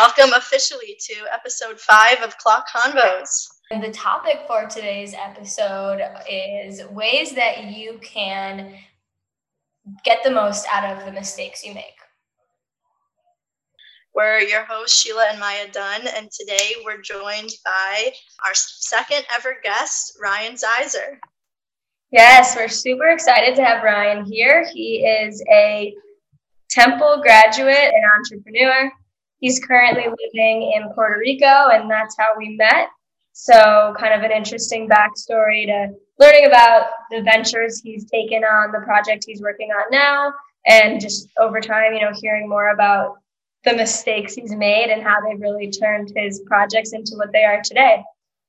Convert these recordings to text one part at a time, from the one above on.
Welcome officially to episode five of Clock Convos. And the topic for today's episode is ways that you can get the most out of the mistakes you make. We're your hosts, Sheila and Maya Dunn, and today we're joined by our second ever guest, Ryan Zeiser. Yes, we're super excited to have Ryan here. He is a Temple graduate and entrepreneur. He's currently living in Puerto Rico, and that's how we met. So, kind of an interesting backstory to learning about the ventures he's taken on, the project he's working on now, and just over time, you know, hearing more about the mistakes he's made and how they've really turned his projects into what they are today.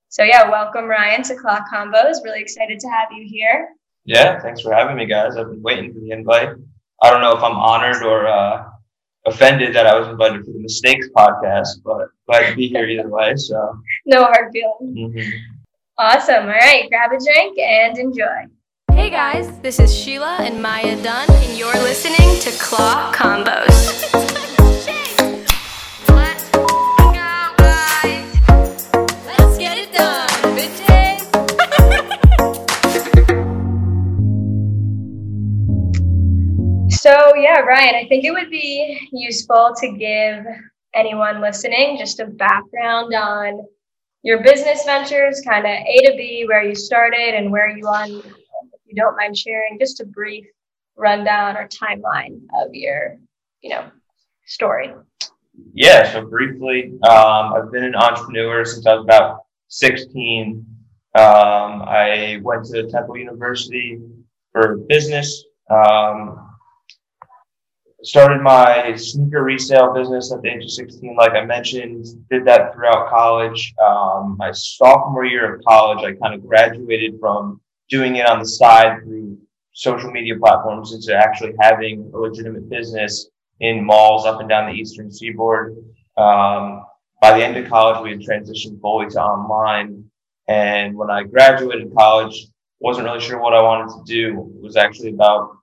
So, yeah, welcome, Ryan, to Clock Convos. Really excited to have you here. Yeah, thanks for having me, guys. I've been waiting for the invite. I don't know if I'm honored or uh, offended that I was invited for the Mistakes podcast, but glad to be here either way. So no hard feelings. Mm-hmm. Awesome. All right, grab a drink and enjoy. Hey guys, this is Sheila and Maya Dunn, and you're listening to Claw Combos. So, yeah, Ryan, I think it would be useful to give anyone listening just a background on your business ventures, kind of A to B, where you started and where you are. If you don't mind sharing just a brief rundown or timeline of your, you know, story. Yeah, so briefly, um, I've been an entrepreneur since I was about 16. Um, I went to Temple University for business. Um, started my sneaker resale business at the age of 16 like i mentioned did that throughout college. Um, my sophomore year of college i kind of graduated from doing it on the side through social media platforms into actually having a legitimate business in malls up and down the eastern seaboard. Um, by the end of college we had transitioned fully to online. And when i graduated college wasn't really sure what i wanted to do. It was actually about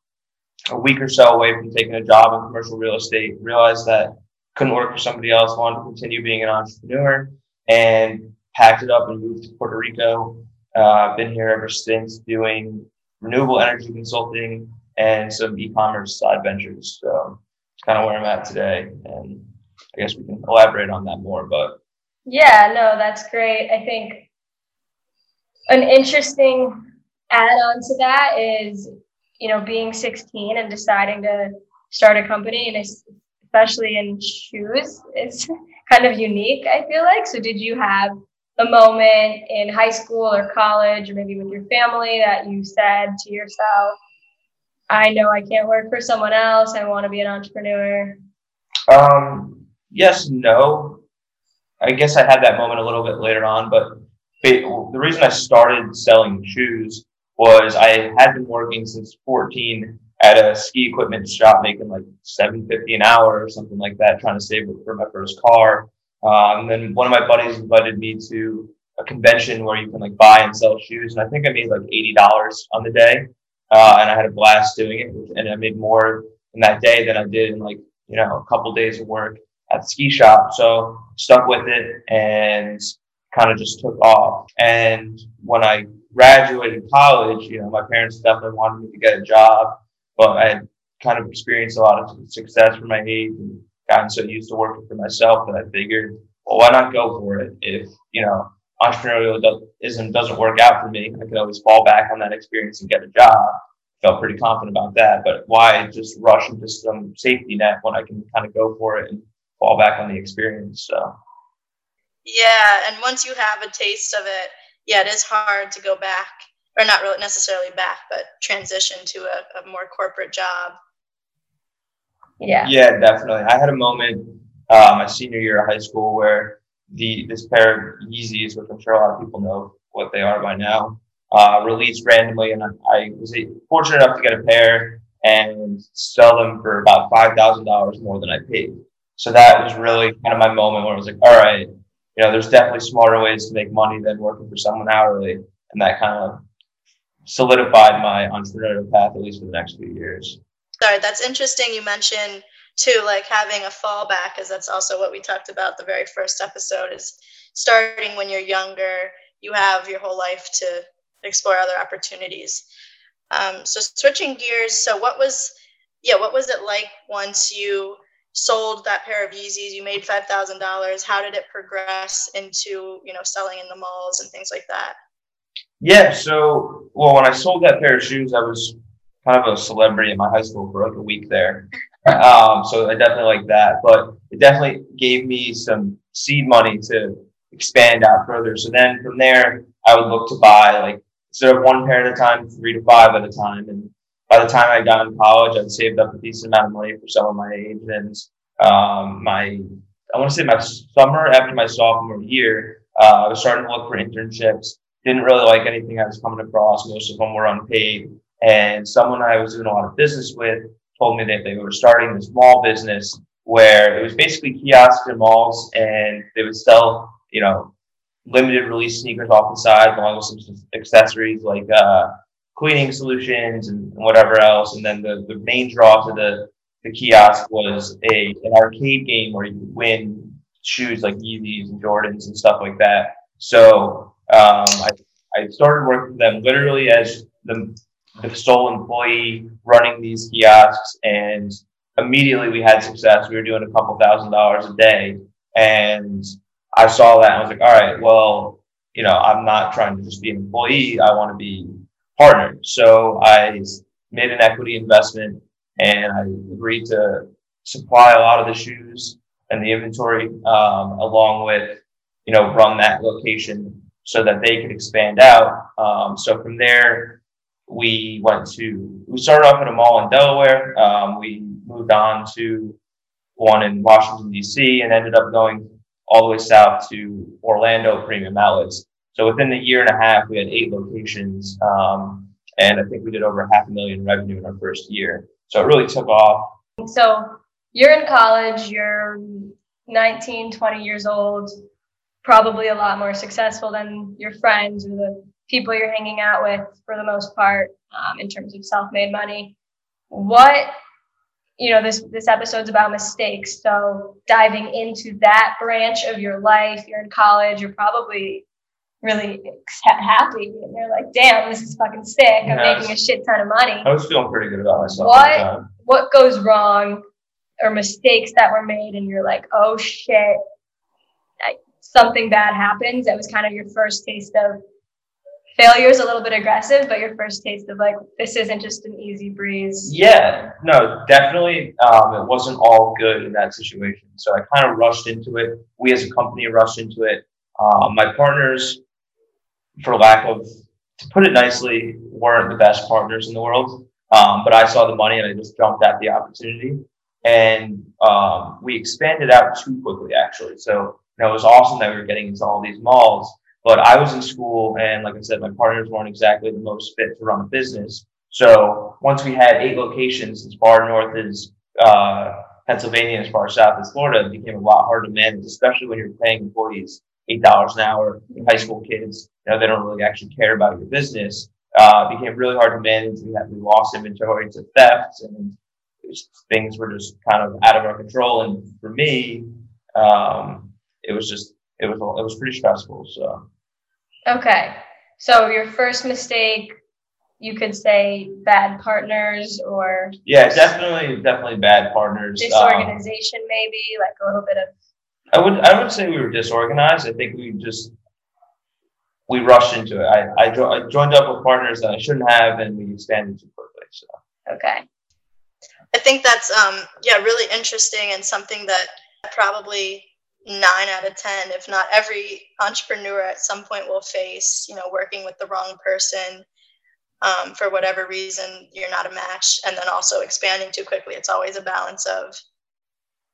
a week or so away from taking a job in commercial real estate, realized that couldn't work for somebody else, wanted to continue being an entrepreneur, and packed it up and moved to Puerto Rico. Uh, been here ever since doing renewable energy consulting and some e-commerce side ventures. So it's kind of where I'm at today. And I guess we can elaborate on that more, but yeah, no, that's great. I think an interesting add on to that is you know, being 16 and deciding to start a company, and especially in shoes, is kind of unique, I feel like. So, did you have a moment in high school or college, or maybe with your family, that you said to yourself, I know I can't work for someone else, I want to be an entrepreneur? Um, yes, no. I guess I had that moment a little bit later on, but the reason I started selling shoes was I had been working since 14 at a ski equipment shop making like 750 an hour or something like that, trying to save for my first car. Um, and then one of my buddies invited me to a convention where you can like buy and sell shoes. And I think I made like $80 on the day. Uh, and I had a blast doing it. And I made more in that day than I did in like, you know, a couple days of work at the ski shop. So stuck with it and kind of just took off. And when I graduated college, you know, my parents definitely wanted me to get a job, but I had kind of experienced a lot of success for my age and gotten so used to working for myself that I figured, well, why not go for it? If, you know, entrepreneurialism doesn't work out for me, I could always fall back on that experience and get a job. Felt pretty confident about that, but why just rush into some safety net when I can kind of go for it and fall back on the experience? So, yeah, and once you have a taste of it, yeah, it is hard to go back, or not really necessarily back, but transition to a, a more corporate job. Yeah. Yeah, definitely. I had a moment uh, my senior year of high school where the this pair of Yeezys, which I'm sure a lot of people know what they are by now, uh, released randomly, and I, I was fortunate enough to get a pair and sell them for about five thousand dollars more than I paid. So that was really kind of my moment where I was like, all right, you know, there's definitely smarter ways to make money than working for someone hourly. And that kind of solidified my entrepreneurial path, at least for the next few years. Sorry, that's interesting. You mentioned too, like having a fallback, because that's also what we talked about the very first episode is starting when you're younger. You have your whole life to explore other opportunities. Um, so switching gears, so what was, yeah, what was it like once you sold that pair of Yeezys? You made five thousand dollars. How did it progress into you know selling in the malls and things like that? Yeah, so well, when I sold that pair of shoes, I was kind of a celebrity in my high school for like a week there. Um, so I definitely like that, but it definitely gave me some seed money to expand out further. So then from there, I would look to buy like instead of one pair at a time, three to five at a time. And by the time I got in college, I'd saved up a decent amount of money for someone my age. And um, my, I want to say my summer after my sophomore year, uh, I was starting to look for internships. Didn't really like anything I was coming across. Most of them were unpaid. And someone I was doing a lot of business with told me that they were starting this mall business where it was basically kiosks in malls and they would sell, you know, limited release sneakers off the side along with some accessories like uh, cleaning solutions and whatever else. And then the, the main draw to the, the kiosk was a an arcade game where you could win shoes like Yeezys and Jordans and stuff like that. So um, I, I started working for them literally as the the sole employee running these kiosks and immediately we had success. We were doing a couple thousand dollars a day. And I saw that and I was like, all right, well, you know, I'm not trying to just be an employee. I want to be partnered. So I made an equity investment and I agreed to supply a lot of the shoes and the inventory, um, along with, you know, run that location so that they could expand out. Um, so from there, we went to we started off at a mall in Delaware. Um, we moved on to one in Washington D.C. and ended up going all the way south to Orlando Premium Outlets. So within a year and a half, we had eight locations, um, and I think we did over half a million revenue in our first year. So it really took off. So you're in college. You're 19, 20 years old. Probably a lot more successful than your friends or the people you're hanging out with for the most part um, in terms of self-made money what you know this this episode's about mistakes so diving into that branch of your life you're in college you're probably really happy and you're like damn this is fucking sick i'm yes. making a shit ton of money i was feeling pretty good about myself what what goes wrong or mistakes that were made and you're like oh shit I, something bad happens that was kind of your first taste of failure is a little bit aggressive, but your first taste of like this isn't just an easy breeze. Yeah, no, definitely. Um, it wasn't all good in that situation, so I kind of rushed into it. We as a company rushed into it. Um, my partners, for lack of to put it nicely, weren't the best partners in the world. Um, but I saw the money and I just jumped at the opportunity. And um, we expanded out too quickly, actually. So you know, it was awesome that we were getting into all these malls but I was in school, and like I said, my partners weren't exactly the most fit to run a business. So once we had eight locations as far north as uh, Pennsylvania, as far south as Florida, it became a lot harder to manage, especially when you're paying employees eight dollars an hour. High school kids, you know, they don't really actually care about your business. Uh, became really hard to manage. We had we lost inventory to theft, and things were just kind of out of our control. And for me, um, it was just it was it was pretty stressful. So Okay. So your first mistake, you could say bad partners or yeah, definitely, definitely bad partners. Disorganization, um, maybe like a little bit of. I would I would say we were disorganized. I think we just we rushed into it. I I, jo- I joined up with partners that I shouldn't have, and we expanded too quickly. So okay. I think that's um yeah really interesting and something that probably nine out of 10, if not every entrepreneur at some point will face, you know, working with the wrong person um, for whatever reason, you're not a match. And then also expanding too quickly. It's always a balance of,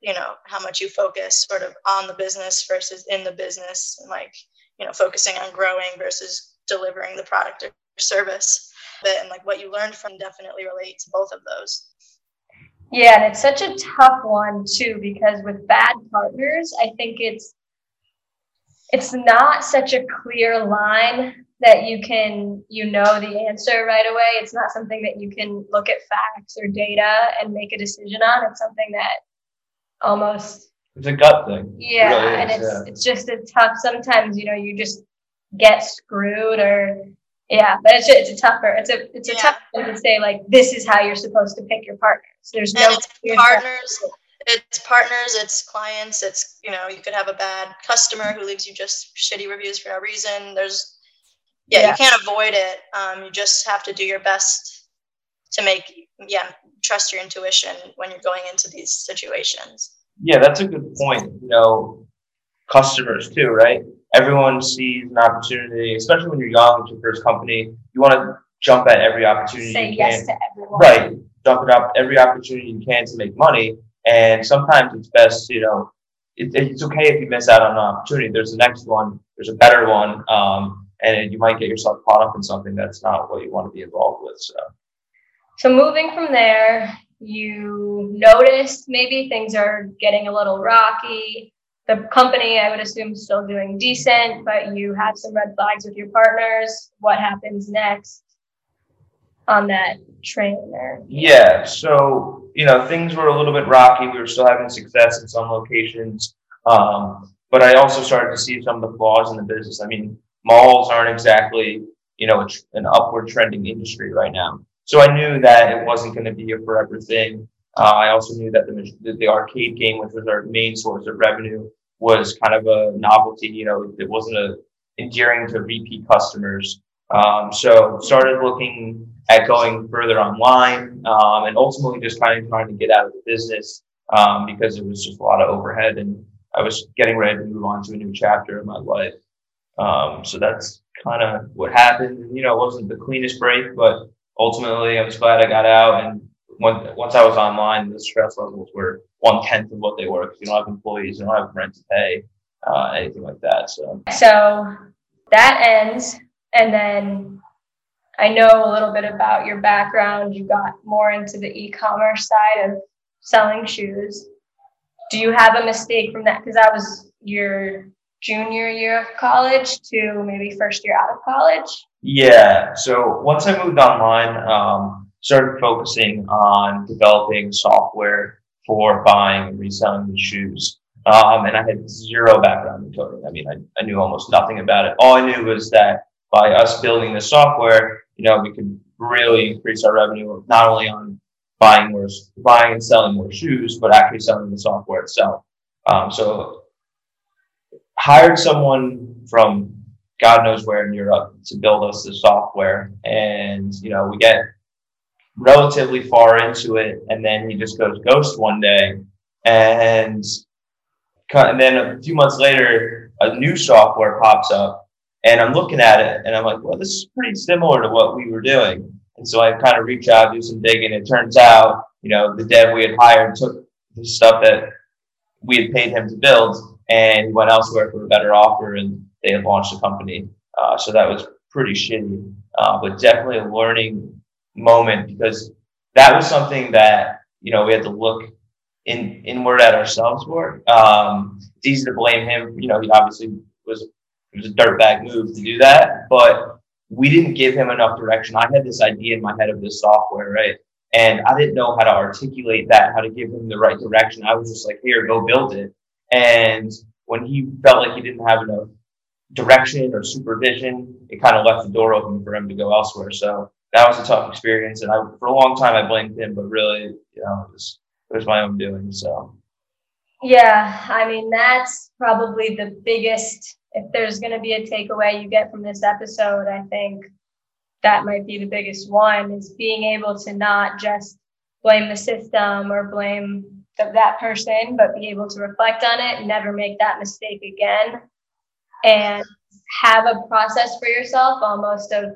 you know, how much you focus sort of on the business versus in the business and like, you know, focusing on growing versus delivering the product or service. And like what you learned from definitely relate to both of those. Yeah, and it's such a tough one too because with bad partners, I think it's it's not such a clear line that you can you know the answer right away. It's not something that you can look at facts or data and make a decision on. It's something that almost It's a gut thing. yeah, really and is, it's yeah. it's just a tough. Sometimes you know you just get screwed or yeah, but it's it's a tougher. It's a it's a Yeah. tough thing to say like this is how you're supposed to pick your partners. There's no it's clear set- partners it's partners it's clients it's you know you could have a bad customer who leaves you just shitty reviews for no reason there's yeah, Yeah. you can't avoid it um, you just have to do your best to make yeah trust your intuition when you're going into these situations Yeah, that's a good point. You know, customers too, right? Everyone sees an opportunity, especially when you're young, it's your first company. You want to jump at every opportunity say you yes can. to everyone. Right. Jump it up every opportunity you can to make money. And sometimes it's best, you know, it, it's okay if you miss out on an opportunity. There's the next one, there's a better one. Um, and you might get yourself caught up in something that's not what you want to be involved with. So, So moving from there, you noticed maybe things are getting a little rocky. The company, I would assume, is still doing decent, but you have some red flags with your partners. What happens next on that train there? Yeah, so you know things were a little bit rocky. We were still having success in some locations, um, but I also started to see some of the flaws in the business. I mean, malls aren't exactly you know an upward trending industry right now. So I knew that it wasn't going to be a forever thing. Uh, I also knew that the the arcade game, which was our main source of revenue, was kind of a novelty. You know, it wasn't a endearing to repeat customers. Um, so started looking at going further online um, and ultimately just kind of trying to get out of the business um, because it was just a lot of overhead and I was getting ready to move on to a new chapter in my life. Um, so that's kind of what happened. You know, it wasn't the cleanest break, but ultimately I was glad I got out. And when, once I was online, the stress levels were one tenth of what they were because you don't have employees, you don't have rent to pay, uh, anything like that. So So that ends, and then I know a little bit about your background. You got more into the e-commerce side of selling shoes. Do you have a mistake from that? Because that was your junior year of college to maybe first year out of college. Yeah. So once I moved online, um, started focusing on developing software for buying and reselling shoes. Um, and I had zero background in coding. I mean, I, I knew almost nothing about it. All I knew was that by us building the software, you know, we could really increase our revenue not only on buying more, buying and selling more shoes, but actually selling the software itself. Um, so hired someone from God knows where in Europe to build us the software. And, you know, we get relatively far into it and then he just goes ghost one day and and then a few months later a new software pops up and I'm looking at it and I'm like, well, this is pretty similar to what we were doing. And so I kind of reach out, do some digging. It turns out, you know, the dev we had hired took the stuff that we had paid him to build and went elsewhere for a better offer and they had launched the company. Uh, so that was pretty shitty, uh, but definitely a learning moment because that was something that, you know, we had to look in inward at ourselves for. Um, it's easy to blame him. You know, he obviously was, it was a dirtbag move to do that, but we didn't give him enough direction. I had this idea in my head of this software, right? And I didn't know how to articulate that, how to give him the right direction. I was just like, here, go build it. And when he felt like he didn't have enough direction or supervision, it kind of left the door open for him to go elsewhere. So that was a tough experience. And I, for a long time, I blamed him, but really, you know, it was, it was my own doing. So Yeah, I mean, that's probably the biggest, if there's going to be a takeaway you get from this episode, I think that might be the biggest one is being able to not just blame the system or blame the, that person, but be able to reflect on it, never make that mistake again, and have a process for yourself almost of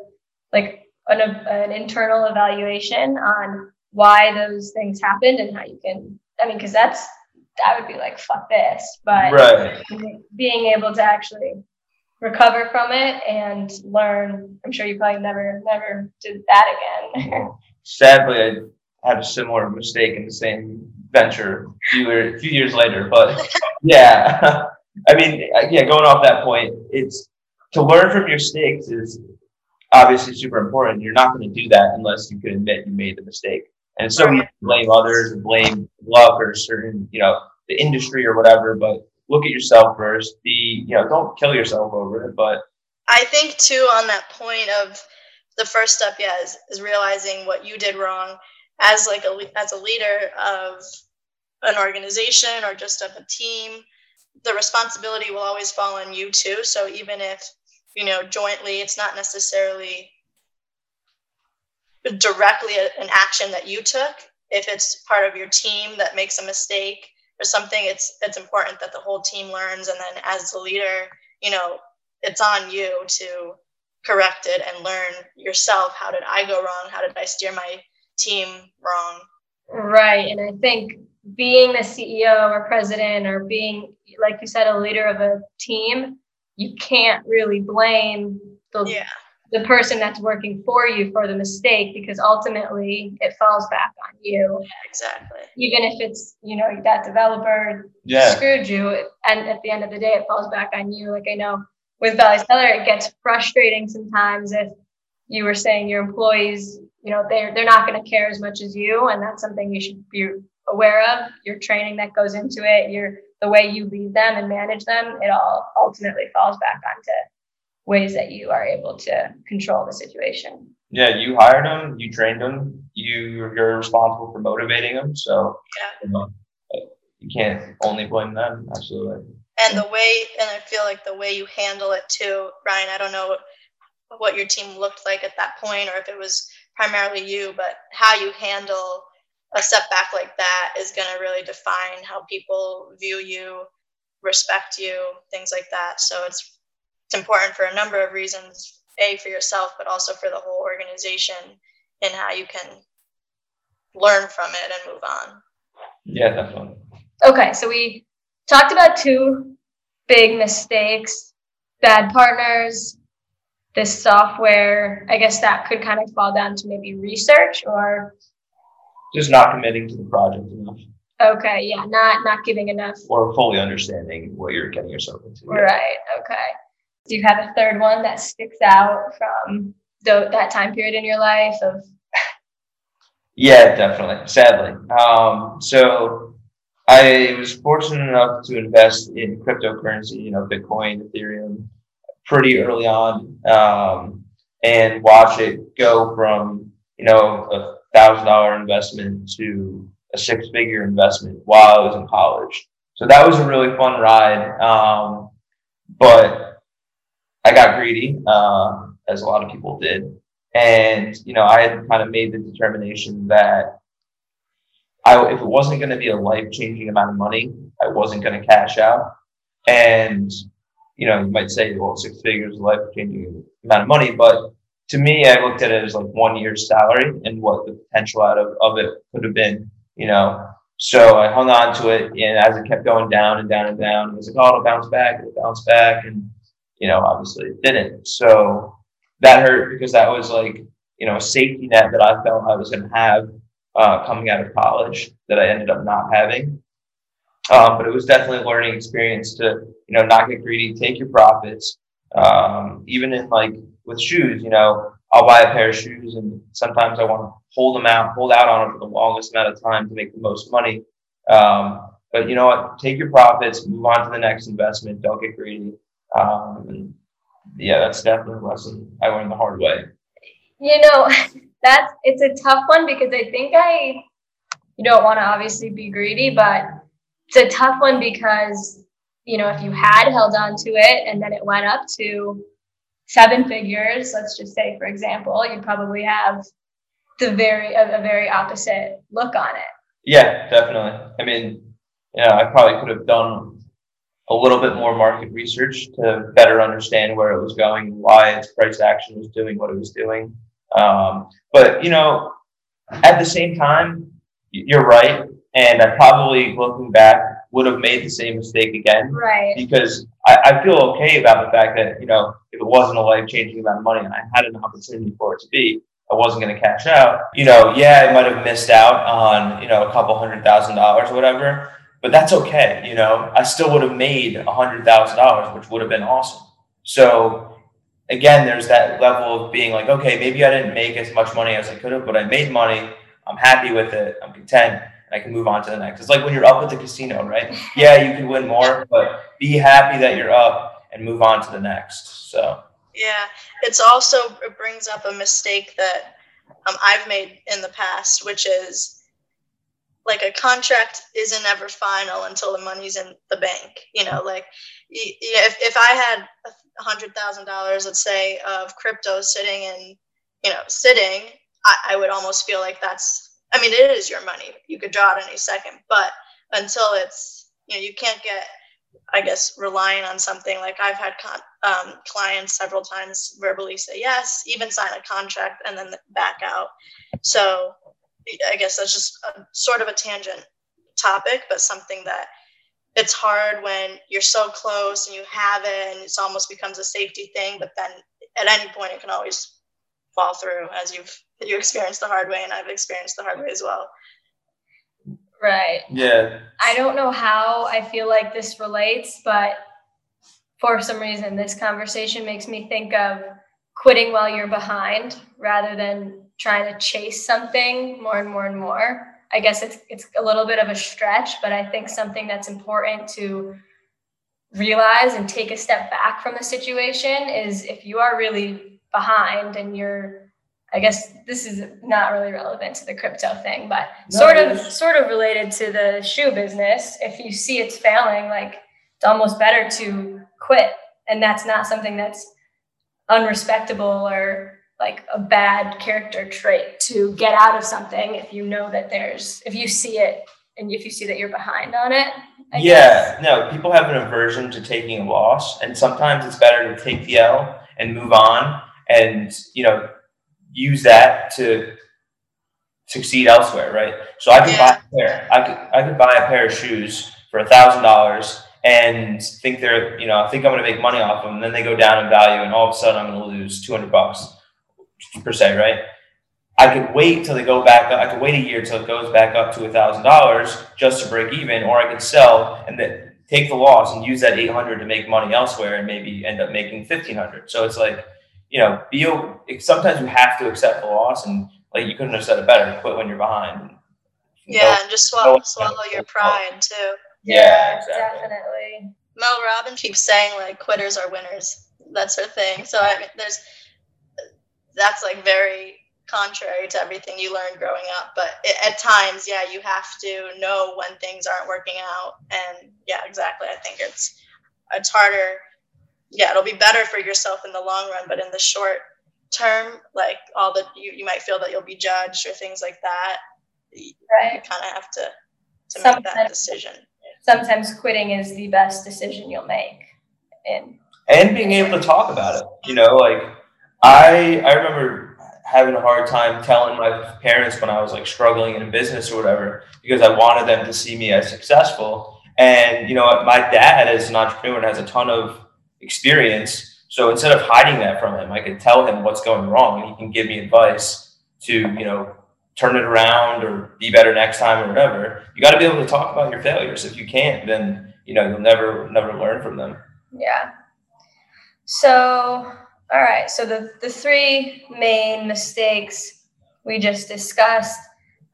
like an, an internal evaluation on why those things happened and how you can, I mean, because that's I would be like, fuck this. But right. being able to actually recover from it and learn, I'm sure you probably never, never did that again. Sadly, I had a similar mistake in the same venture a few, a few years later. But yeah, I mean, yeah, going off that point, it's to learn from your mistakes is obviously super important. You're not going to do that unless you can admit you made the mistake. And so you blame others and blame luck or certain, you know, the industry or whatever, but look at yourself first. Be, you know, don't kill yourself over it. But I think too on that point of the first step, yeah, is, is realizing what you did wrong as like a as a leader of an organization or just of a team. The responsibility will always fall on you too. So even if you know jointly, it's not necessarily directly an action that you took. If it's part of your team that makes a mistake, or something it's it's important that the whole team learns and then as the leader you know it's on you to correct it and learn yourself how did i go wrong how did i steer my team wrong right and i think being the ceo or president or being like you said a leader of a team you can't really blame the yeah the person that's working for you for the mistake because ultimately it falls back on you. Yeah, exactly. Even if it's, you know, that developer yeah. screwed you and at the end of the day it falls back on you. Like I know with Valley Seller, it gets frustrating sometimes if you were saying your employees, you know, they're they're not gonna care as much as you and that's something you should be aware of. Your training that goes into it, your the way you lead them and manage them, it all ultimately falls back onto ways that you are able to control the situation. Yeah, you hired them, you trained them, you you're responsible for motivating them. So yeah. you, know, you can't only blame them. Absolutely. And the way, and I feel like the way you handle it too, Ryan. I don't know what your team looked like at that point, or if it was primarily you, but how you handle a setback like that is going to really define how people view you, respect you, things like that. So it's it's important for a number of reasons a for yourself but also for the whole organization and how you can learn from it and move on. Yeah definitely. Okay so we talked about two big mistakes bad partners this software. I guess that could kind of fall down to maybe research or just not committing to the project enough. Okay yeah not not giving enough. Or fully understanding what you're getting yourself into. Right okay. Do you have a third one that sticks out from the, that time period in your life of? Yeah definitely sadly. Um, so i was fortunate enough to invest in cryptocurrency you know bitcoin ethereum pretty early on um, and watch it go from you know a thousand dollar investment to a six figure investment while i was in college so that was a really fun ride um, but I got greedy, uh, as a lot of people did. And, you know, I had kind of made the determination that I, if it wasn't going to be a life changing amount of money, I wasn't going to cash out. And, you know, you might say, well, six figures life changing amount of money. But to me, I looked at it as like one year's salary and what the potential out of, of it could have been, you know. So I hung on to it. And as it kept going down and down and down, it was like, oh, it'll bounce back, it'll bounce back. And, you know, obviously it didn't. So that hurt because that was like, you know, a safety net that I felt I was going to have uh, coming out of college that I ended up not having. Um, but it was definitely a learning experience to, you know, not get greedy, take your profits. Um, even in like with shoes, you know, I'll buy a pair of shoes and sometimes I want to hold them out, hold out on them for the longest amount of time to make the most money. Um, but you know what? Take your profits, move on to the next investment. Don't get greedy. Um, yeah, that's definitely a lesson I learned the hard way. You know, that's it's a tough one because I think I you don't want to obviously be greedy, but it's a tough one because you know if you had held on to it and then it went up to seven figures, let's just say for example, you probably have the very a, a very opposite look on it. Yeah, definitely. I mean, yeah, I probably could have done a little bit more market research to better understand where it was going why its price action was doing what it was doing. Um, but you know, at the same time, you're right, and I probably looking back would have made the same mistake again. Right. Because I, I feel okay about the fact that you know if it wasn't a life changing amount of money and I had an opportunity for it to be, I wasn't going to cash out. You know, yeah, I might have missed out on you know a couple hundred thousand dollars or whatever but that's okay. You know, I still would have made a hundred thousand dollars, which would have been awesome. So again, there's that level of being like, okay, maybe I didn't make as much money as I could have, but I made money. I'm happy with it. I'm content. And I can move on to the next. It's like when you're up at the casino, right? Yeah, you can win more, but be happy that you're up and move on to the next. So yeah, it's also it brings up a mistake that um, I've made in the past, which is like a contract isn't ever final until the money's in the bank. You know, like if if I had a hundred thousand dollars, let's say, of crypto sitting in, you know, sitting, I, I would almost feel like that's. I mean, it is your money. You could draw it any second, but until it's, you know, you can't get I guess relying on something like I've had con- um, clients several times verbally say yes, even sign a contract and then back out. So I guess that's just a, sort of a tangent topic, but something that it's hard when you're so close and you have it and it almost becomes a safety thing, but then at any point it can always fall through as you've you experienced the hard way and I've experienced the hard way as well. Right. Yeah. I don't know how I feel like this relates, but for some reason, this conversation makes me think of quitting while you're behind rather than trying to chase something more and more and more. I guess it's it's a little bit of a stretch, but I think something that's important to realize and take a step back from the situation is if you are really behind and you're I guess this is not really relevant to the crypto thing, but no, sort of sort of related to the shoe business. If you see it's failing, like it's almost better to quit. And that's not something that's unrespectable or like a bad character trait to get out of something if you know that there's if you see it and if you see that you're behind on it. I yeah, guess. no, people have an aversion to taking a loss, and sometimes it's better to take the L and move on. And you know, use that to succeed elsewhere, right? So I could yeah. buy a pair. I could I could buy a pair of shoes for a thousand dollars and think they're you know I think I'm going to make money off them. And then they go down in value, and all of a sudden I'm going to lose two hundred bucks per se, right? I could wait till they go back up. I could wait a year till it goes back up to a thousand dollars just to break even, or I could sell and then take the loss and use that eight hundred to make money elsewhere and maybe end up making fifteen hundred. So it's like you know, be sometimes you have to accept the loss, and like you couldn't have said it better. Quit when you're behind. Yeah, and just swallow, swallow your pride too. Yeah, exactly. definitely. Mel Robbins keeps saying like quitters are winners. That's her thing. So I mean, there's that's like very contrary to everything you learned growing up. But it, at times, yeah, you have to know when things aren't working out. And yeah, exactly. I think it's it's harder yeah, it'll be better for yourself in the long run, but in the short term, like all the you, you might feel that you'll be judged or things like that. Right. You kind of have to to sometimes, make that decision. Sometimes quitting is the best decision you'll make. And and being able to talk about it. You know, like I I remember having a hard time telling my parents when I was like struggling in a business or whatever because I wanted them to see me as successful. And you know, my dad as an entrepreneur and has a ton of experience. So instead of hiding that from him, I could tell him what's going wrong and he can give me advice to, you know, turn it around or be better next time or whatever. You got to be able to talk about your failures. If you can't, then, you know, you'll never, never learn from them. Yeah. So, all right. So the, the three main mistakes we just discussed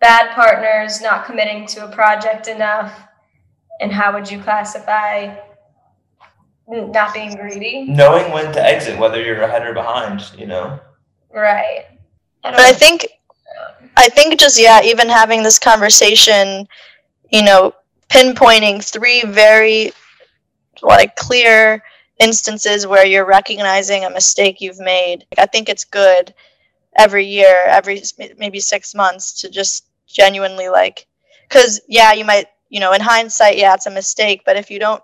bad partners, not committing to a project enough, and how would you classify not being greedy. Knowing when to exit, whether you're ahead or behind, you know. Right. I but I think, I think just yeah, even having this conversation, you know, pinpointing three very like clear instances where you're recognizing a mistake you've made. I think it's good every year, every maybe six months to just genuinely like, because yeah, you might, you know, in hindsight, yeah, it's a mistake, but if you don't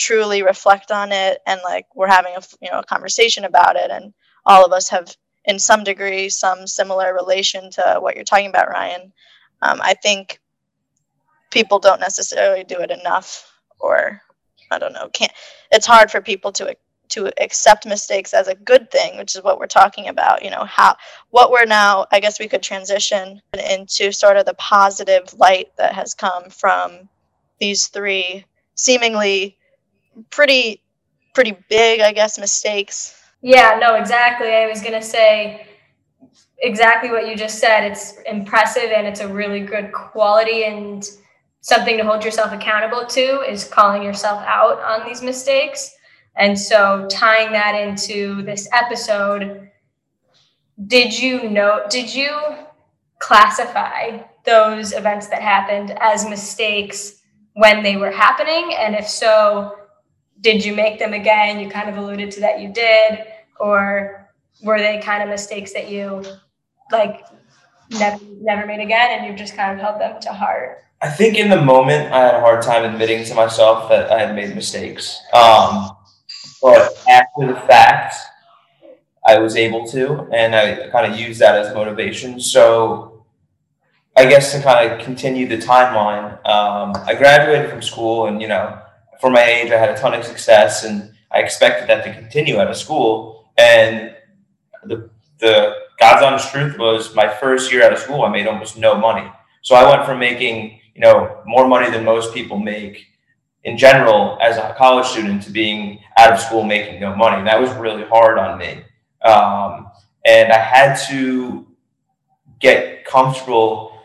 truly reflect on it and like we're having a you know a conversation about it. And all of us have in some degree some similar relation to what you're talking about ryan. Um, i think people don't necessarily do it enough or i don't know can't it's hard for people to to accept mistakes as a good thing which is what we're talking about you know how what we're now i guess we could transition into sort of the positive light that has come from these three seemingly pretty pretty big, I guess, mistakes. Yeah, no, exactly. I was gonna say exactly what you just said. It's impressive and it's a really good quality and something to hold yourself accountable to is calling yourself out on these mistakes. And so tying that into this episode, did you know did you classify those events that happened as mistakes when they were happening? And if so, did you make them again? You kind of alluded to that you did, or were they kind of mistakes that you like never never made again and you've just kind of held them to heart? I think in the moment I had a hard time admitting to myself that I had made mistakes. Um, but after the fact, I was able to, and I kind of used that as motivation. So I guess to kind of continue the timeline, um, I graduated from school, and you know, for my age, I had a ton of success, and I expected that to continue out of school. And the the God's honest truth was, my first year out of school, I made almost no money. So I went from making you know, more money than most people make in general as a college student to being out of school making no money. That was really hard on me. Um, and I had to get comfortable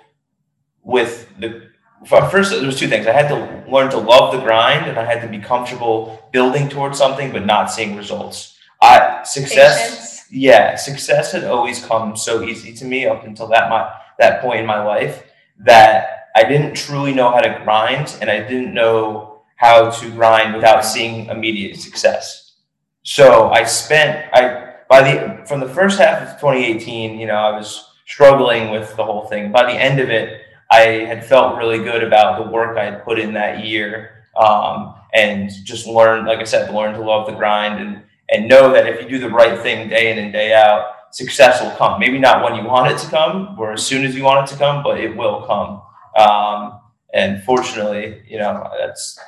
with the first there was two things i had to learn to love the grind and i had to be comfortable building towards something but not seeing results i success Patience. yeah success had always come so easy to me up until that my that point in my life that I didn't truly know how to grind and I didn't know how to grind without seeing immediate success. So I spent I by the from the first half of 2018, you know, I was struggling with the whole thing. By the end of it, I had felt really good about the work I had put in that year, um, and just learned, like I said, learn to love the grind and and know that if you do the right thing day in and day out, success will come. Maybe not when you want it to come or as soon as you want it to come, but it will come. Um, and fortunately, you know, that's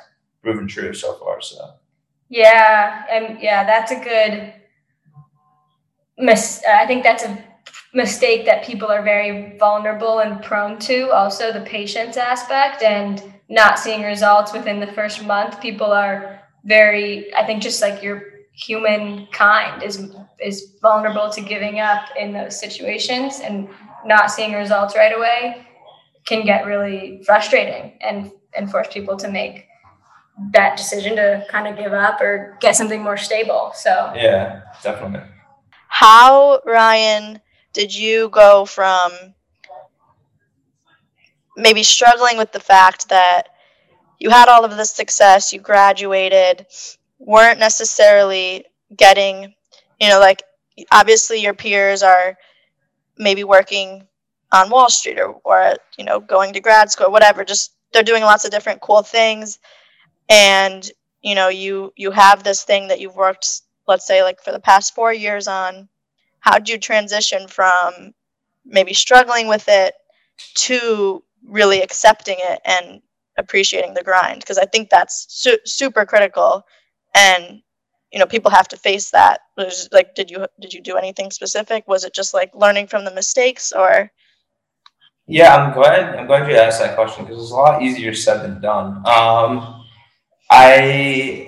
proven true so far. So. Yeah, and yeah, that's a good. Mis- I think that's a mistake that people are very vulnerable and prone to. Also, the patience aspect and not seeing results within the first month. People are very. I think just like your humankind is is vulnerable to giving up in those situations and not seeing results right away can get really frustrating and and force people to make that decision to kind of give up or get something more stable. So yeah, definitely. How Ryan did you go from maybe struggling with the fact that you had all of this success, you graduated, weren't necessarily getting, you know, like obviously your peers are maybe working on Wall Street or, or you know going to grad school, whatever. Just they're doing lots of different cool things, and you know you you have this thing that you've worked, let's say like for the past four years on. How did you transition from maybe struggling with it to really accepting it and appreciating the grind? Because I think that's su- super critical, and you know people have to face that was like did you did you do anything specific was it just like learning from the mistakes or yeah, I'm glad. I'm glad you asked that question because it's a lot easier said than done. Um, I,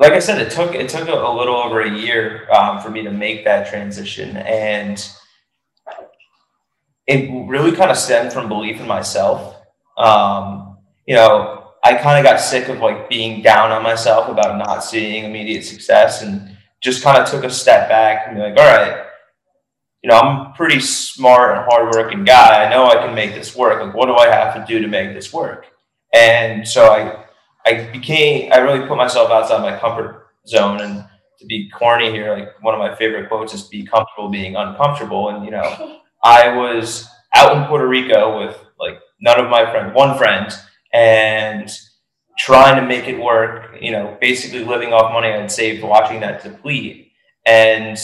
like I said, it took it took a, a little over a year um, for me to make that transition, and it really kind of stemmed from belief in myself. Um, you know, I kind of got sick of like being down on myself about not seeing immediate success, and just kind of took a step back and be like, all right you know, I'm a pretty smart and hardworking guy. I know I can make this work. Like, what do I have to do to make this work? And so I, I became, I really put myself outside my comfort zone. And to be corny here, like one of my favorite quotes is "Be comfortable being uncomfortable." And you know, I was out in Puerto Rico with like none of my friends, one friend, and trying to make it work. You know, basically living off money I'd saved, watching that deplete, and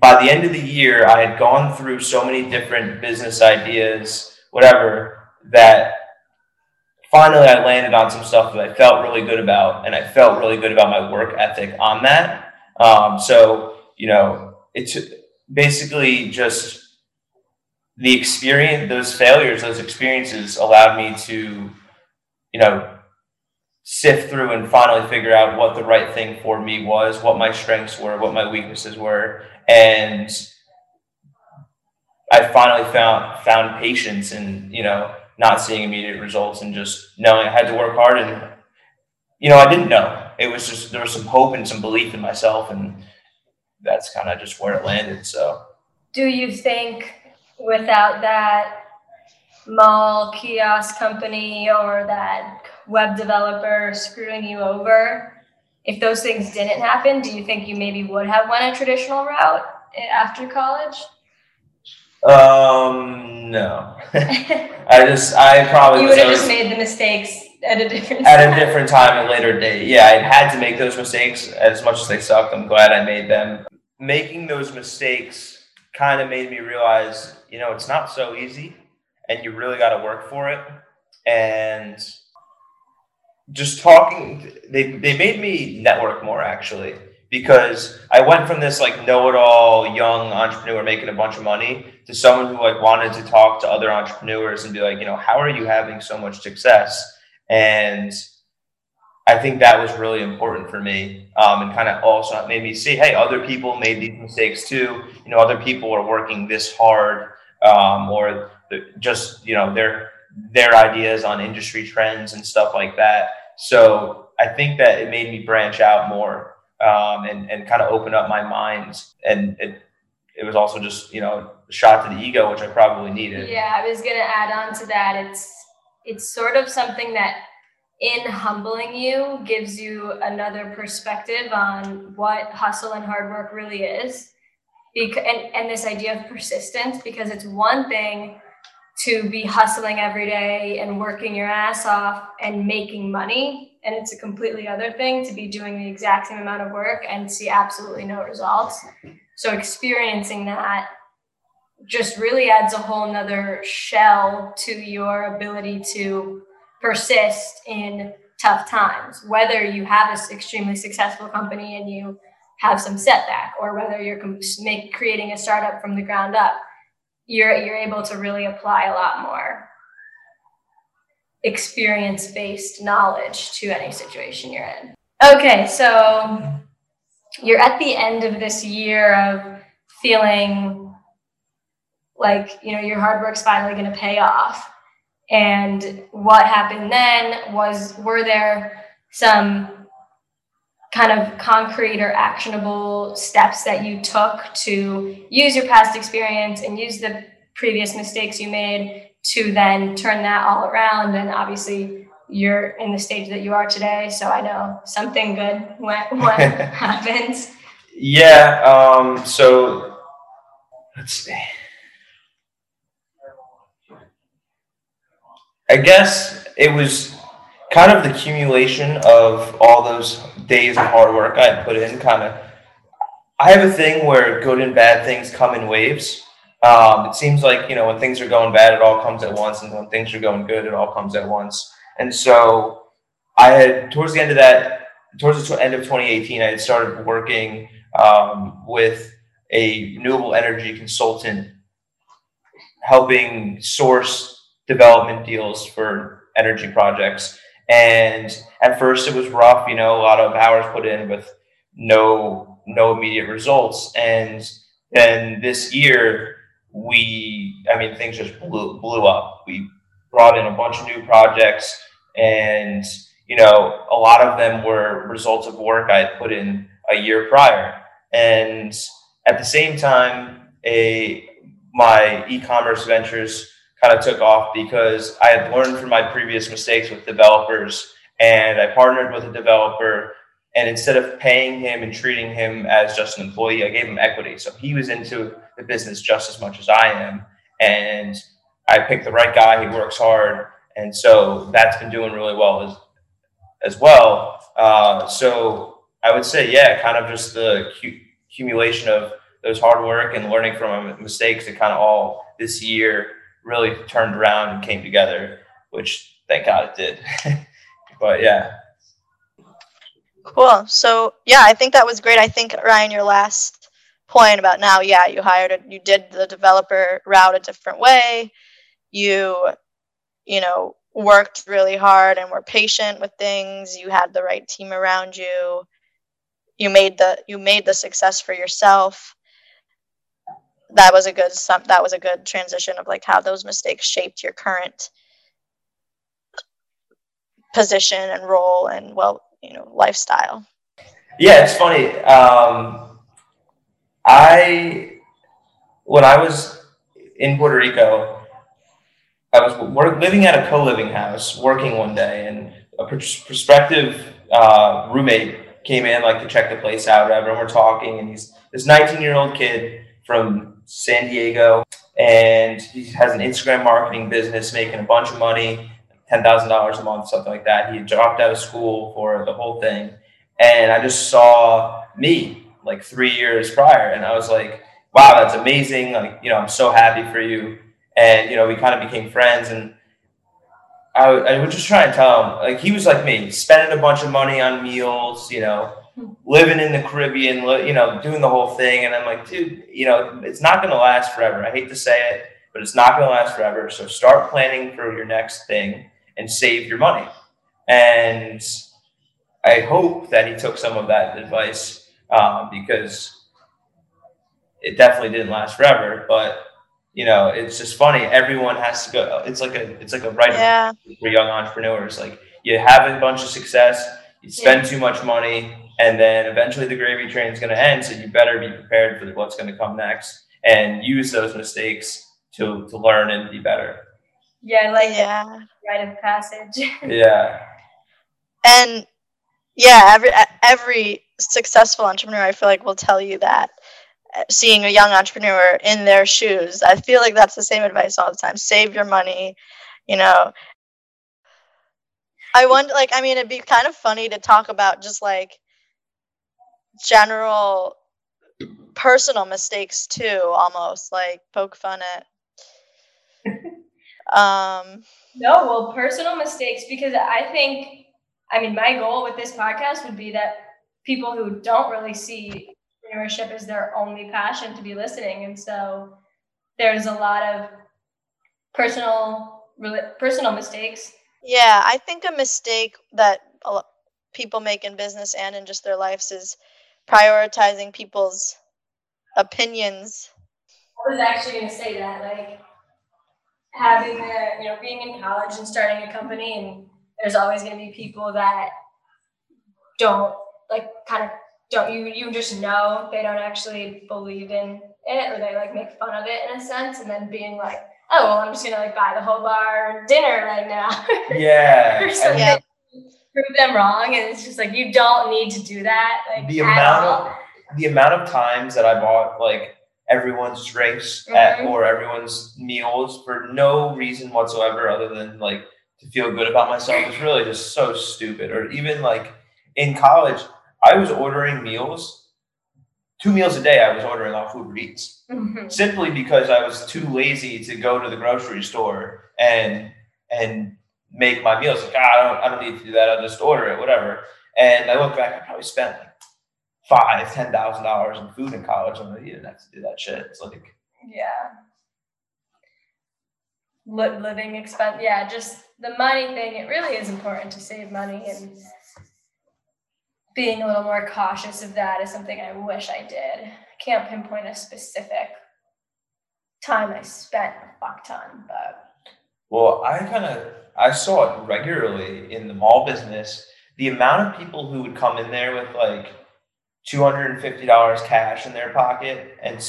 by the end of the year, I had gone through so many different business ideas, whatever, that finally I landed on some stuff that I felt really good about, and I felt really good about my work ethic on that. Um, so, you know, it's basically just the experience, those failures, those experiences allowed me to, you know, sift through and finally figure out what the right thing for me was, what my strengths were, what my weaknesses were, and I finally found found patience and you know not seeing immediate results and just knowing I had to work hard and you know I didn't know. It was just there was some hope and some belief in myself and that's kind of just where it landed so. Do you think without that mall kiosk company or that web developer screwing you over if those things didn't happen do you think you maybe would have went a traditional route after college? Um no. I just i probably you would have just made the mistakes at a different at time. a different time a later date. Yeah i had to make those mistakes as much as they sucked. I'm glad i made them. Making those mistakes kind of made me realize you know it's not so easy and you really got to work for it. And just talking, they, they made me network more actually, because I went from this like know it all young entrepreneur making a bunch of money to someone who like wanted to talk to other entrepreneurs and be like, you know, how are you having so much success? And I think that was really important for me, um, and kind of also made me see, hey, other people made these mistakes too. You know, other people are working this hard, um, or just you know their their ideas on industry trends and stuff like that. So I think that it made me branch out more um, and and kind of open up my mind. And it it was also just you know a shot to the ego, which I probably needed. Yeah, I was gonna add on to that. It's it's sort of something that in humbling you gives you another perspective on what hustle and hard work really is. Because, and, and this idea of persistence, because it's one thing to be hustling every day and working your ass off and making money. And it's a completely other thing to be doing the exact same amount of work and see absolutely no results. So experiencing that just really adds a whole nother shell to your ability to persist in tough times, whether you have an extremely successful company and you have some setback, or whether you're make, creating a startup from the ground up you're you're able to really apply a lot more experience based knowledge to any situation you're in. Okay, so you're at the end of this year of feeling like you know your hard work's finally going to pay off and what happened then was were there some kind of concrete or actionable steps that you took to use your past experience and use the previous mistakes you made to then turn that all around and obviously you're in the stage that you are today so i know something good went what happened yeah um so let's see i guess it was kind of the accumulation of all those days of hard work I had put in. Kind of, I have a thing where good and bad things come in waves. Um, it seems like you know when things are going bad, it all comes at once, and when things are going good, it all comes at once. And so, I had towards the end of that, towards the end of 2018, I had started working um, with a renewable energy consultant, helping source development deals for energy projects and at first it was rough, you know, a lot of hours put in with no no immediate results. And then this year we I mean things just blew blew up. We brought in a bunch of new projects and you know, a lot of them were results of work I had put in a year prior. And at the same time, a my e-commerce ventures kind of took off because I had learned from my previous mistakes with developers and I partnered with a developer. And instead of paying him and treating him as just an employee, I gave him equity. So he was into the business just as much as I am. And I picked the right guy. He works hard. And so that's been doing really well as, as well. Uh, so I would say, yeah, kind of just the accumulation of those hard work and learning from mistakes that kind of all this year really turned around and came together, which thank God it did. but yeah. Cool. So yeah, I think that was great. I think Ryan, your last point about now, yeah, you hired a, you did the developer route a different way. You, you know, worked really hard and were patient with things. You had the right team around you. You made the you made the success for yourself. that was a good some that was a good transition of like how those mistakes shaped your current position and role and well you know lifestyle Yeah, it's funny. Um, I when I was in Puerto Rico, I was work, living at a co-living house, working one day, and a pr- prospective uh, roommate came in like to check the place out, whatever. And we're talking, and he's this 19-year-old kid from San Diego, and he has an Instagram marketing business, making a bunch of money, ten thousand dollars a month, something like that. He dropped out of school for the whole thing, and I just saw me like three years prior, and I was like, "Wow, that's amazing! Like, you know, I'm so happy for you." And you know, we kind of became friends, and I, I would just try and tell him, like, he was like me, spending a bunch of money on meals, you know, living in the Caribbean, you know, doing the whole thing, and I'm like, dude, you know, it's not going to last forever. I hate to say it, but it's not going to last forever. So start planning for your next thing and save your money. And I hope that he took some of that advice um, because it definitely didn't last forever. But you know, it's just funny. Everyone has to go. It's like a it's like a rite of yeah for young entrepreneurs. Like you have a bunch of success, you spend too much money, and then eventually the gravy train is going to end. So you better be prepared for what's going to come next and use those mistakes to to learn and be better. Yeah, I like yeah. yeah rite of passage. Yeah. and yeah every every successful entrepreneur i feel like will tell you that Uh, seeing a young entrepreneur in their shoes. I feel like that's the same advice all the time. Save your money you know. I wonder like i mean it'd be kind of funny to talk about just like general personal mistakes too almost like poke fun at um No, well, personal mistakes because I think, I mean, my goal with this podcast would be that people who don't really see entrepreneurship as their only passion to be listening, and so there's a lot of personal personal mistakes. Yeah, I think a mistake that a lo- people make in business and in just their lives is prioritizing people's opinions. I was actually going to say that, like having a, you know, being in college and starting a company, and there's always going to be people that don't like kind of don't you you just know they don't actually believe in it or they like make fun of it in a sense, and then being like, oh well, I'm just gonna like buy the whole bar dinner right now. Yeah. or and something. Yeah. Prove them wrong, and it's just like you don't need to do that. Like the amount all. of the amount of times that I bought like everyone's drinks at, Mhm. or everyone's meals for no reason whatsoever other than like to feel good about myself is really just so stupid. Or even like in college, I was ordering meals, two meals a day. I was ordering off Uber Eats Mhm. simply because I was too lazy to go to the grocery store and and make my meals. Like, ah, I don't, I don't need to do that. I'll just order it, whatever. And I look back, I probably spent like five, ten thousand dollars in food in college. I'm like, you didn't have to do that shit. It's like, Yeah. Li- living expense. Yeah, just the money thing. It really is important to save money and being a little more cautious of that is something I wish I did. I can't pinpoint a specific time I spent a fuck ton, but well, I kind of I saw it regularly in the mall business. The amount of people who would come in there with like two hundred and fifty dollars cash in their pocket, and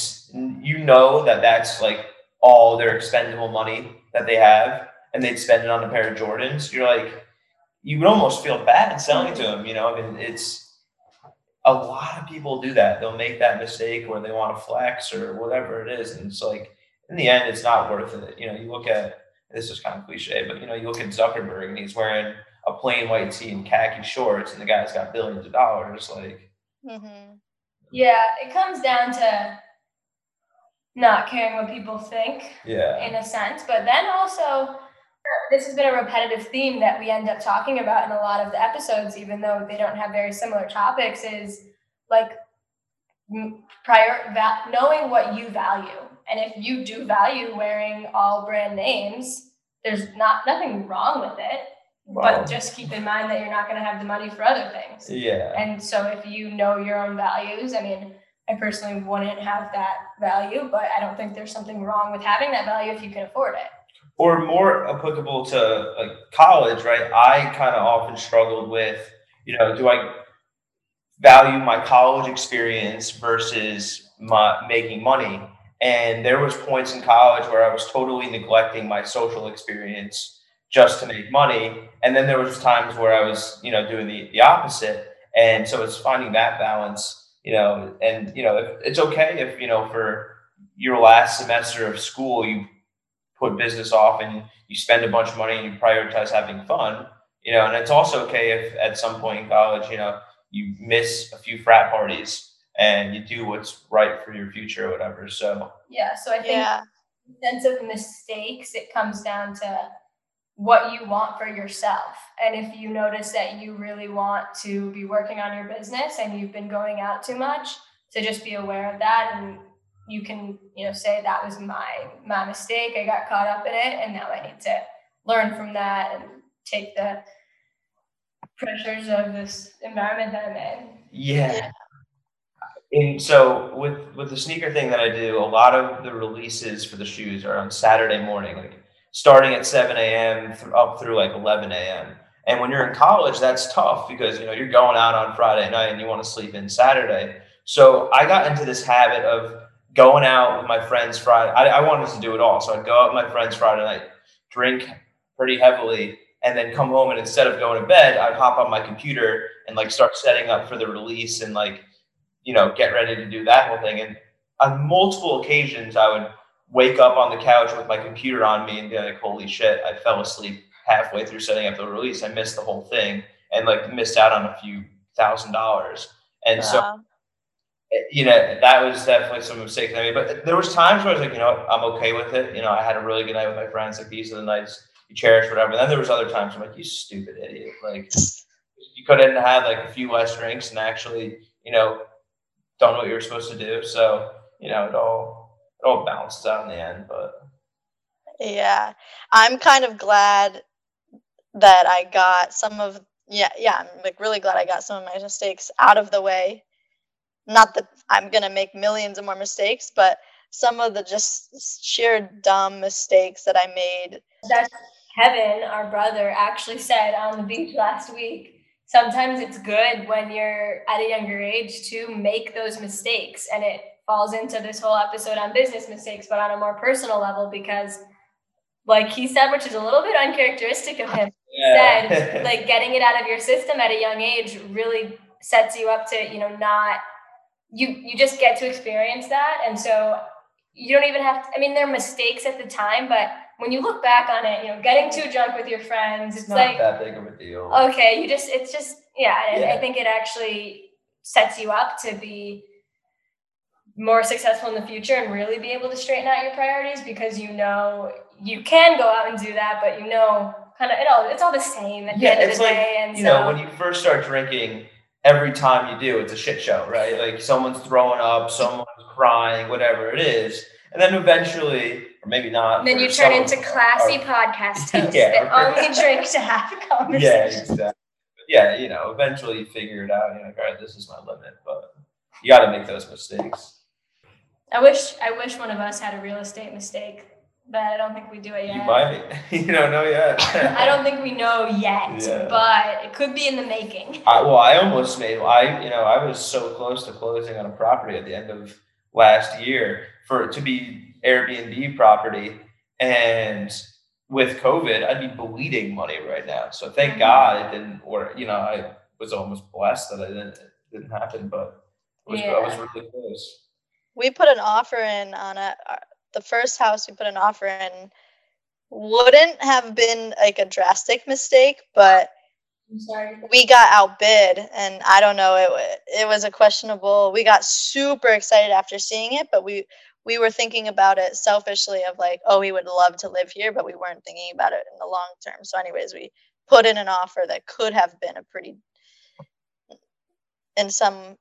you know that that's like all their expendable money that they have, and they'd spend it on a pair of Jordans. You're like, you would almost feel bad selling it to them. You know, I mean, it's a lot of people do that. They'll make that mistake where they want to flex or whatever it is, and it's like in the end, it's not worth it. You know, you look at this is kind of cliche, but you know, you look at Zuckerberg and he's wearing a plain white tee and khaki shorts, and the guy's got billions of dollars. Like, hmm yeah, it comes down to not caring what people think. yeah, in a sense, but then also this has been a repetitive theme that we end up talking about in a lot of the episodes, even though they don't have very similar topics, is like prior va- knowing what you value. And if you do value wearing all brand names, there's not nothing wrong with it, well, but just keep in mind that you're not going to have the money for other things. yeah, And so if you know your own values, I mean, I personally wouldn't have that value, but I don't think there's something wrong with having that value if you can afford it. Or more applicable to like college, right? I kind of often struggled with, you know, do I value my college experience versus my making money? And there was points in college where I was totally neglecting my social experience just to make money. And then there was times where I was, you know, doing the, the opposite. And so it's finding that balance, you know, and, you know, it's okay if, you know, for your last semester of school, you put business off and you spend a bunch of money and you prioritize having fun, you know, and it's also okay if at some point in college, you know, you miss a few frat parties and you do what's right for your future or whatever. So yeah, so I think yeah. sense of mistakes, it comes down to what you want for yourself. And if you notice that you really want to be working on your business and you've been going out too much, to just be aware of that and you can, you know, say that was my my mistake. I got caught up in it and now I need to learn from that and take the pressures of this environment that I'm in. Yeah. And so with with the sneaker thing that I do, a lot of the releases for the shoes are on Saturday morning, like starting at 7 a.m. Th- up through like 11 a.m. And when you're in college, that's tough because you know you're going out on Friday night and you want to sleep in Saturday. So I got into this habit of going out with my friends Friday. I, I wanted to do it all, so I'd go out with my friends Friday night, drink pretty heavily, and then come home and instead of going to bed, I'd hop on my computer and like start setting up for the release and like you know, get ready to do that whole thing. And on multiple occasions, I would wake up on the couch with my computer on me and be like, holy shit, I fell asleep halfway through setting up the release. I missed the whole thing and like missed out on a few thousand dollars. And wow. so, you know, that was definitely some mistakes I made. But there was times where I was like, you know, I'm okay with it. You know, I had a really good night with my friends. Like these are the nights you cherish, whatever. And then there was other times I'm like, you stupid idiot. Like you could have had like a few less drinks and actually, you know, done what you were supposed to do. So, you know, it all it all balances out in the end. But yeah, I'm kind of glad that I got some of yeah yeah I'm like really glad I got some of my mistakes out of the way. Not that I'm gonna make millions of more mistakes, but some of the just sheer dumb mistakes that I made. That's Kevin, our brother, actually said on the beach last week sometimes it's good when you're at a younger age to make those mistakes and it falls into this whole episode on business mistakes but on a more personal level because like he said which is a little bit uncharacteristic of him yeah. said like getting it out of your system at a young age really sets you up to you know not you you just get to experience that and so you don't even have to, i mean there are mistakes at the time but when you look back on it, you know, getting too drunk with your friends, it's, it's not like that big of a deal. Okay, you just it's just yeah, yeah. I think it actually sets you up to be more successful in the future and really be able to straighten out your priorities because you know you can go out and do that, but you know kind of it all it's all the same at yeah, the end of the like, day. And you so, know, when you first start drinking, every time you do, it's a shit show, right? Like someone's throwing up, someone's crying, whatever it is. And then eventually or maybe not. And then you turn into classy podcast hosts yeah, that only drink to have a conversation. Yeah, exactly. Yeah, you know, eventually you figure it out. You're like, all right, this is my limit, but you got to make those mistakes. I wish I wish one of us had a real estate mistake, but I don't think we do it yet. You might. you don't know yet. I don't think we know yet, yeah. but it could be in the making. I, well, I almost made. I you know I was so close to closing on a property at the end of last year for it to be Airbnb property. And with COVID, I'd be bleeding money right now. So thank mm-hmm. God it didn't, or, you know, I was almost blessed that I didn't, it didn't happen, but was, yeah. I was really close. We put an offer in on a, the first house we put an offer in wouldn't have been like a drastic mistake, but we got outbid and I don't know, it, it was a questionable, we got super excited after seeing it, but we, we were thinking about it selfishly of like, oh, we would love to live here, but we weren't thinking about it in the long term. So, anyways, we put in an offer that could have been a pretty, in some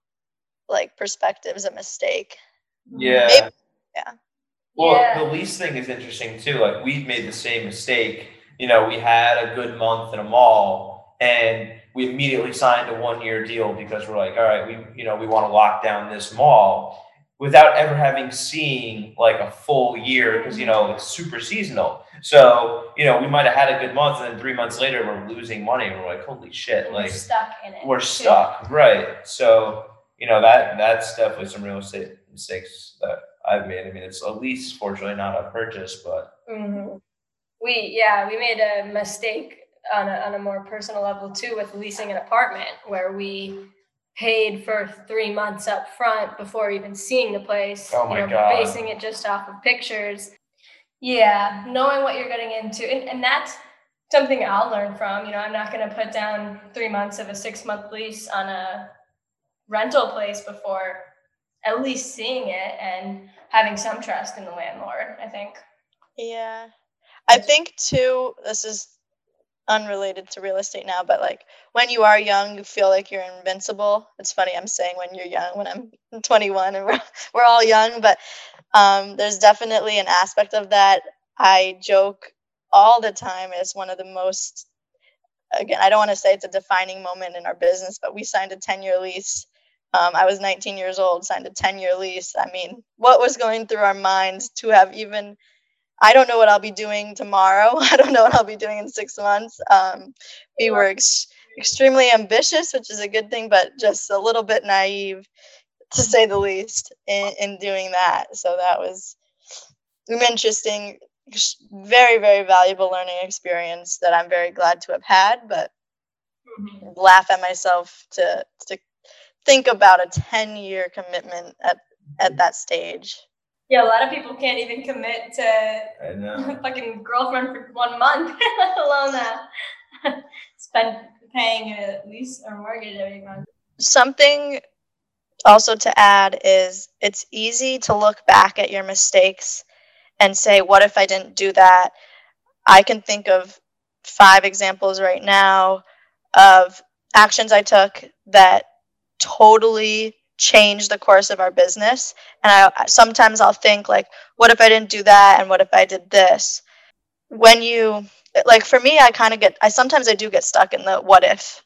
like perspectives, a mistake. Yeah. Maybe, yeah. Well, yeah. the lease thing is interesting too. Like we've made the same mistake. You know, we had a good month in a mall, and we immediately signed a one year deal because we're like, all right, we you know we want to lock down this mall without ever having seen like a full year because you know mm-hmm. it's super seasonal. So you know we might have had a good month, and then three months later we're losing money, and we're like, holy shit! Like we're stuck in it. we're too. stuck, right? So you know that that's definitely some real estate mistakes that I've made. I mean, it's at least fortunately not a purchase, but hmm We yeah, we made a mistake on a on a more personal level too with leasing an apartment where we paid for three months up front before even seeing the place. Oh my you know, God. basing it just off of pictures. Yeah, knowing what you're getting into, and, and that's something I'll learn from. You know, I'm not going to put down three months of a six month lease on a rental place before at least seeing it and having some trust in the landlord. I think. Yeah. I think too, this is unrelated to real estate now, but like when you are young, you feel like you're invincible. It's funny, I'm saying when you're young, when I'm 21 and we're, we're all young, but um, there's definitely an aspect of that. I joke all the time as one of the most, again, I don't want to say it's a defining moment in our business, but we signed a 10 year lease. Um, I was 19 years old, signed a 10 year lease. I mean, what was going through our minds to have even I don't know what I'll be doing tomorrow. I don't know what I'll be doing in six months. Um, we were ex- extremely ambitious, which is a good thing, but just a little bit naive, to say the least, in, in doing that. So that was an interesting, very, very valuable learning experience that I'm very glad to have had, but laugh at myself to to think about a 10 year commitment at at that stage. Yeah, a lot of people can't even commit to I know. fucking girlfriend for one month, let alone uh, spend paying a lease or mortgage every month. something also to add is it's easy to look back at your mistakes and say what if i didn't do that i can think of five examples right now of actions i took that totally change the course of our business and i sometimes i'll think like what if i didn't do that and what if i did this when you like for me i kind of get i sometimes i do get stuck in the what if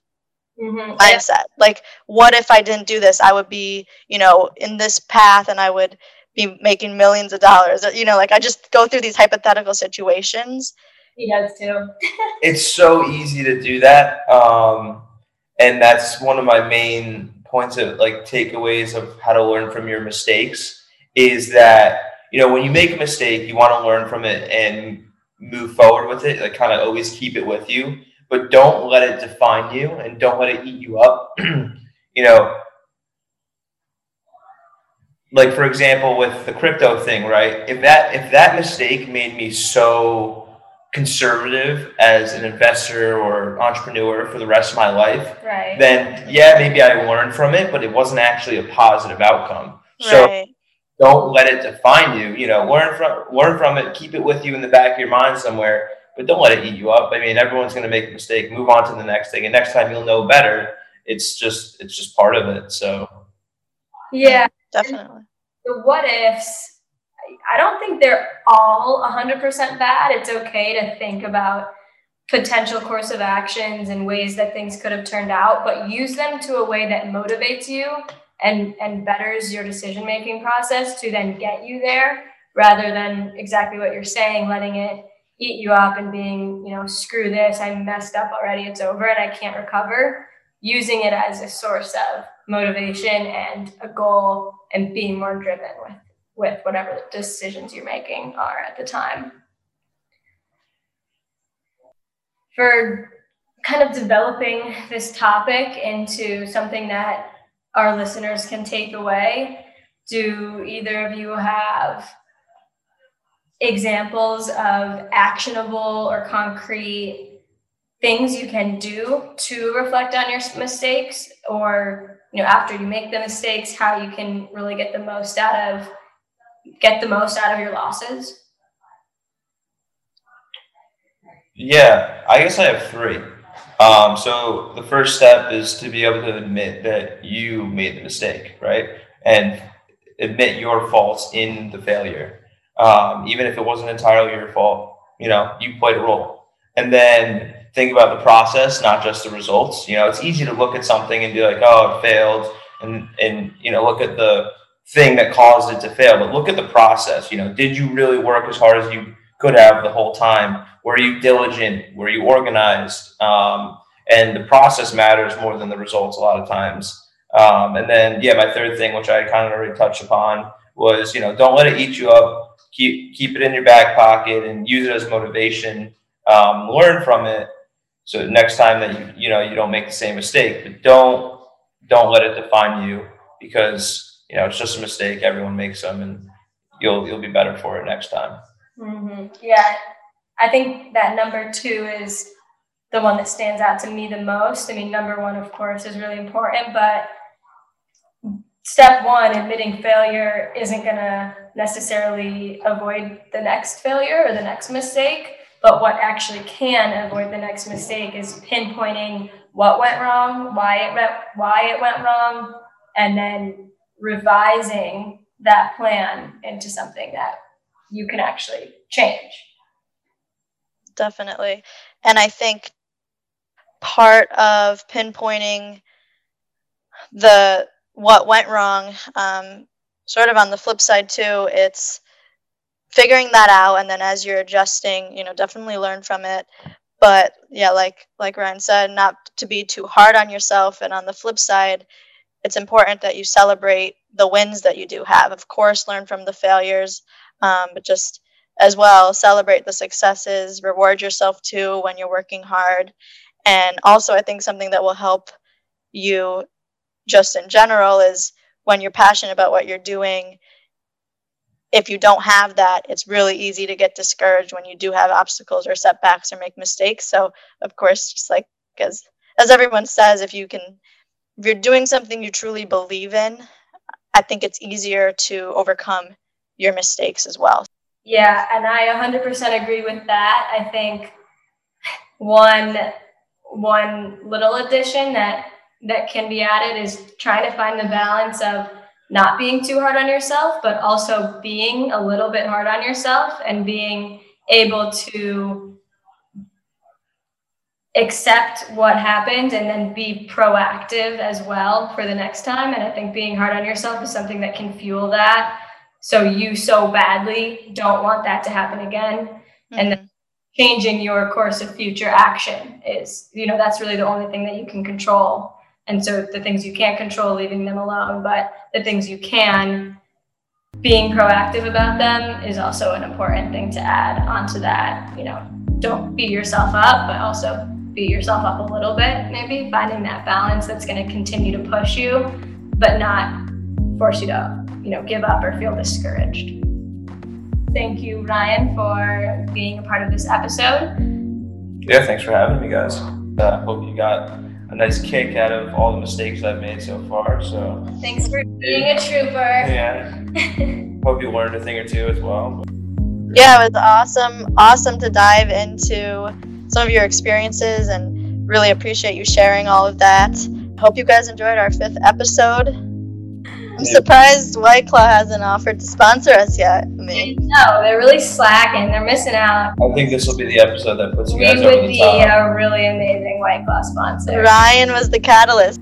Mm-hmm. mindset. Like, what if I didn't do this? I would be, you know, in this path and I would be making millions of dollars. You know, like I just go through these hypothetical situations. He does too. it's so easy to do that um, and that's one of my main points of like takeaways of how to learn from your mistakes is that you know when you make a mistake you want to learn from it and move forward with it like kind of always keep it with you. But don't let it define you and don't let it eat you up. You know like for example with the crypto thing right? If that if that mistake made me so conservative as an investor or entrepreneur for the rest of my life Right. then yeah maybe i learned from it but it wasn't actually a positive outcome so right. don't let it define you you know learn from learn from it keep it with you in the back of your mind somewhere but don't let it eat you up i mean everyone's going to make a mistake move on to the next thing and next time you'll know better it's just it's just part of it so yeah. Definitely. The what ifs, I- don't think they're all 100% bad. It's okay to think about potential course of actions and ways that things could have turned out, but use them to a way that motivates you and, and betters your decision making process to then get you there rather than exactly what you're saying, letting it eat you up and being, you know, screw this, I messed up already, it's over and I can't recover. Using it as a source of motivation and a goal and being more driven with with whatever decisions you're making are at the time. For kind of developing this topic into something that our listeners can take away, do either of you have examples of actionable or concrete things you can do to reflect on your mistakes or you know after you make the mistakes how you can really get the most out of get the most out of your losses Yeah, I guess I have three. Um, so the first step is to be able to admit that you made the mistake, right? And admit your faults in the failure. Um, even if it wasn't entirely your fault, you know, you played a role. And then think about the process, not just the results. You know, it's easy to look at something and be like, oh, it failed, and and you know, look at the thing that caused it to fail, but look at the process. You know, did you really work as hard as you could have the whole time? Were you diligent? Were you organized? Um, and the process matters more than the results a lot of times. Um, and then, yeah, my third thing, which I kind of already touched upon, was you know, don't let it eat you up. Keep keep it in your back pocket and use it as motivation. Um, learn from it. So next time that you you know you don't make the same mistake, but don't don't let it define you because you know it's just a mistake. Everyone makes them, and you'll you'll be better for it next time. Mm-hmm. Yeah, I think that number two is the one that stands out to me the most. I mean, number one, of course, is really important, but step one, admitting failure, isn't going to necessarily avoid the next failure or the next mistake. But what actually can avoid the next mistake is pinpointing what went wrong, why it went, why it went wrong, and then revising that plan into something that you can actually change. Definitely. And I think part of pinpointing the what went wrong, um, sort of on the flip side too, it's figuring that out and then as you're adjusting, you know, definitely learn from it. But yeah, like like Ryan said, not to be too hard on yourself. And on the flip side, it's important that you celebrate the wins that you do have. Of course, learn from the failures, um, but just as well celebrate the successes reward yourself too when you're working hard and also i think something that will help you just in general is when you're passionate about what you're doing if you don't have that it's really easy to get discouraged when you do have obstacles or setbacks or make mistakes so of course just like as as everyone says if you can if you're doing something you truly believe in i think it's easier to overcome your mistakes as well yeah, and I 100% agree with that. I think one one little addition that that can be added is trying to find the balance of not being too hard on yourself, but also being a little bit hard on yourself and being able to accept what happened and then be proactive as well for the next time. And I think being hard on yourself is something that can fuel that so you so badly don't want that to happen again mm-hmm. and then changing your course of future action is you know that's really the only thing that you can control and so the things you can't control leaving them alone but the things you can being proactive about them is also an important thing to add onto that you know don't beat yourself up but also beat yourself up a little bit maybe finding that balance that's going to continue to push you but not force you to you know, give up or feel discouraged. Thank you, Ryan, for being a part of this episode. Yeah, thanks for having me, guys. I uh, hope you got a nice kick out of all the mistakes I've made so far. So thanks for being a trooper. Yeah. hope you learned a thing or two as well. Yeah, it was awesome. Awesome to dive into some of your experiences and really appreciate you sharing all of that. Hope you guys enjoyed our fifth episode. I'm surprised White Claw hasn't offered to sponsor us yet. I mean, no, they're really slacking. They're missing out. I think this will be the episode that puts you we guys over the top. We would be a really amazing White Claw sponsor. Ryan was the catalyst.